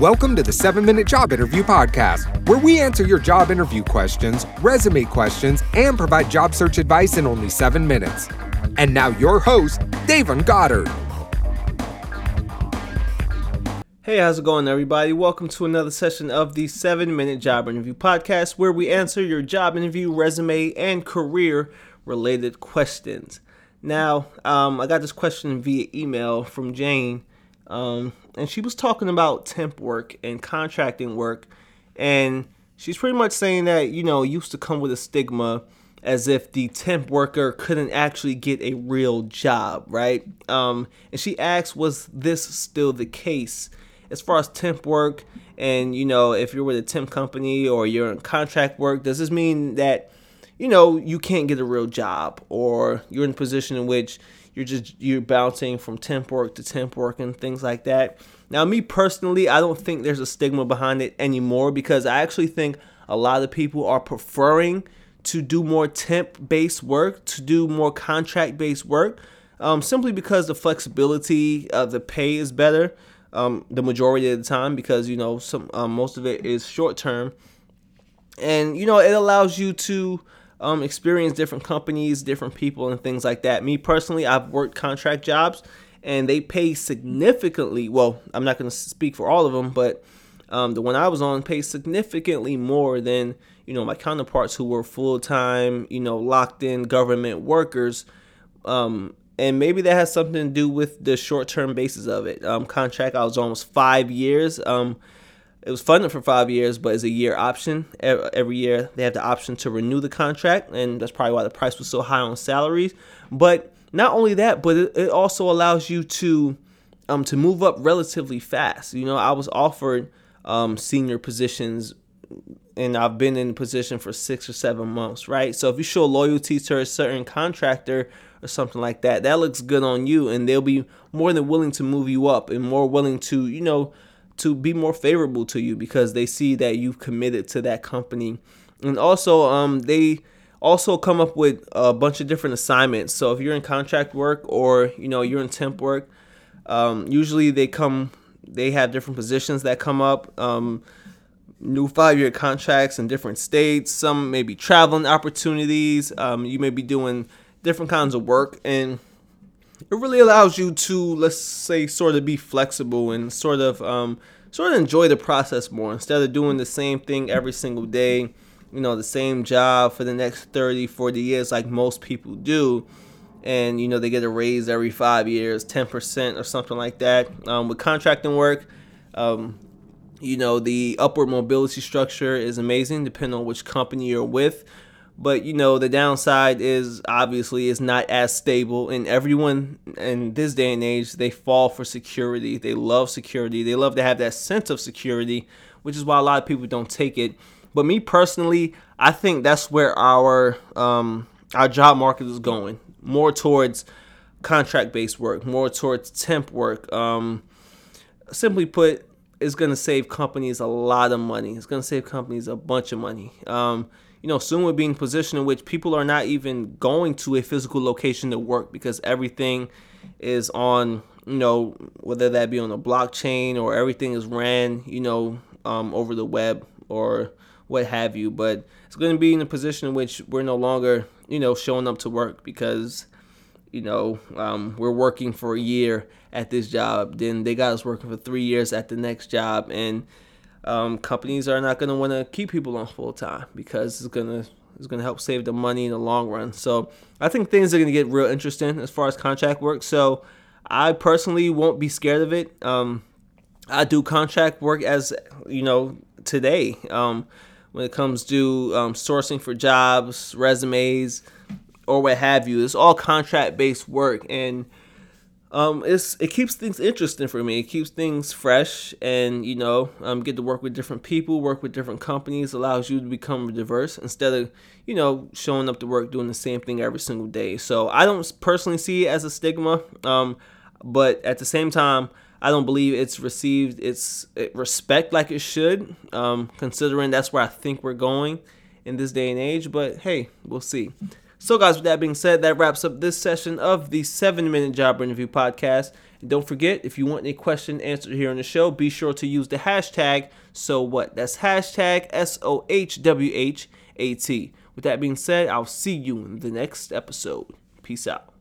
Welcome to the 7 Minute Job Interview Podcast, where we answer your job interview questions, resume questions, and provide job search advice in only 7 minutes. And now, your host, Davon Goddard. Hey, how's it going, everybody? Welcome to another session of the 7 Minute Job Interview Podcast, where we answer your job interview, resume, and career related questions. Now, um, I got this question via email from Jane, um, and she was talking about temp work and contracting work, and she's pretty much saying that you know used to come with a stigma as if the temp worker couldn't actually get a real job, right? Um, and she asks, was this still the case as far as temp work? And you know, if you're with a temp company or you're in contract work, does this mean that you know, you can't get a real job or you're in a position in which you're just you're bouncing from temp work to temp work and things like that. Now, me personally, I don't think there's a stigma behind it anymore because I actually think a lot of people are preferring to do more temp based work, to do more contract based work, um, simply because the flexibility of the pay is better um, the majority of the time because you know some um, most of it is short term, and you know it allows you to um, experience different companies, different people, and things like that. Me personally, I've worked contract jobs and they pay significantly. Well, I'm not going to speak for all of them, but um, the one I was on pays significantly more than you know my counterparts who were full time, you know, locked in government workers. Um, and maybe that has something to do with the short term basis of it. Um, contract, I was almost five years. Um, it was funded for five years, but it's a year option. Every year they have the option to renew the contract, and that's probably why the price was so high on salaries. But not only that, but it, also allows you to um, to move up relatively fast. You know, I was offered um, senior positions, and I've been in position for six or seven months, right? So if you show loyalty to a certain contractor or something like that, that looks good on you, and they'll be more than willing to move you up and more willing to, you know to be more favorable to you because they see that you've committed to that company. And also, um, they also come up with a bunch of different assignments. So if you're in contract work or you know you're in temp work, um, usually they come, they have different positions that come up. Um, new five-year contracts in different states. Some may be traveling opportunities. Um, you may be doing different kinds of work, and it really allows you to let's say sort of be flexible and sort of um, sort of enjoy the process more. Instead of doing the same thing every single day you know the same job for the next 30 40 years like most people do and you know they get a raise every five years 10% or something like that um, with contracting work um, you know the upward mobility structure is amazing depending on which company you're with but you know the downside is obviously it's not as stable. And everyone in this day and age they fall for security. They love security. They love to have that sense of security which is why a lot of people don't take it. But me personally i think that's where our um, our job market is going. More towards contract based work more towards temp work. Um, simply put it's going to save companies a lot of money it's going to save companies a bunch of money um, you know, soon we'll be in a position in which people are not even going to a physical location to work because everything is on, you know, whether that be on a blockchain or everything is ran, you know, um, over the web or what have you. But it's going to be in a position in which we're no longer, you know, showing up to work because, you know, um, we're working for a year at this job. Then they got us working for three years at the next job. And, um, companies are not going to want to keep people on full time because it's going to it's going to help save the money in the long run. So I think things are going to get real interesting as far as contract work. So I personally won't be scared of it. Um, I do contract work as you know today um, when it comes to um, sourcing for jobs, resumes, or what have you. It's all contract based work and um, it's it keeps things interesting for me. It keeps things fresh, and you know, um, get to work with different people, work with different companies, allows you to become diverse instead of you know showing up to work doing the same thing every single day. So I don't personally see it as a stigma, um, but at the same time, I don't believe it's received its respect like it should, um, considering that's where I think we're going in this day and age. But hey, we'll see. So, guys, with that being said, that wraps up this session of the 7 Minute Job Interview Podcast. And don't forget, if you want a question answered here on the show, be sure to use the hashtag so what. That's hashtag S O H W H A T. With that being said, I'll see you in the next episode. Peace out.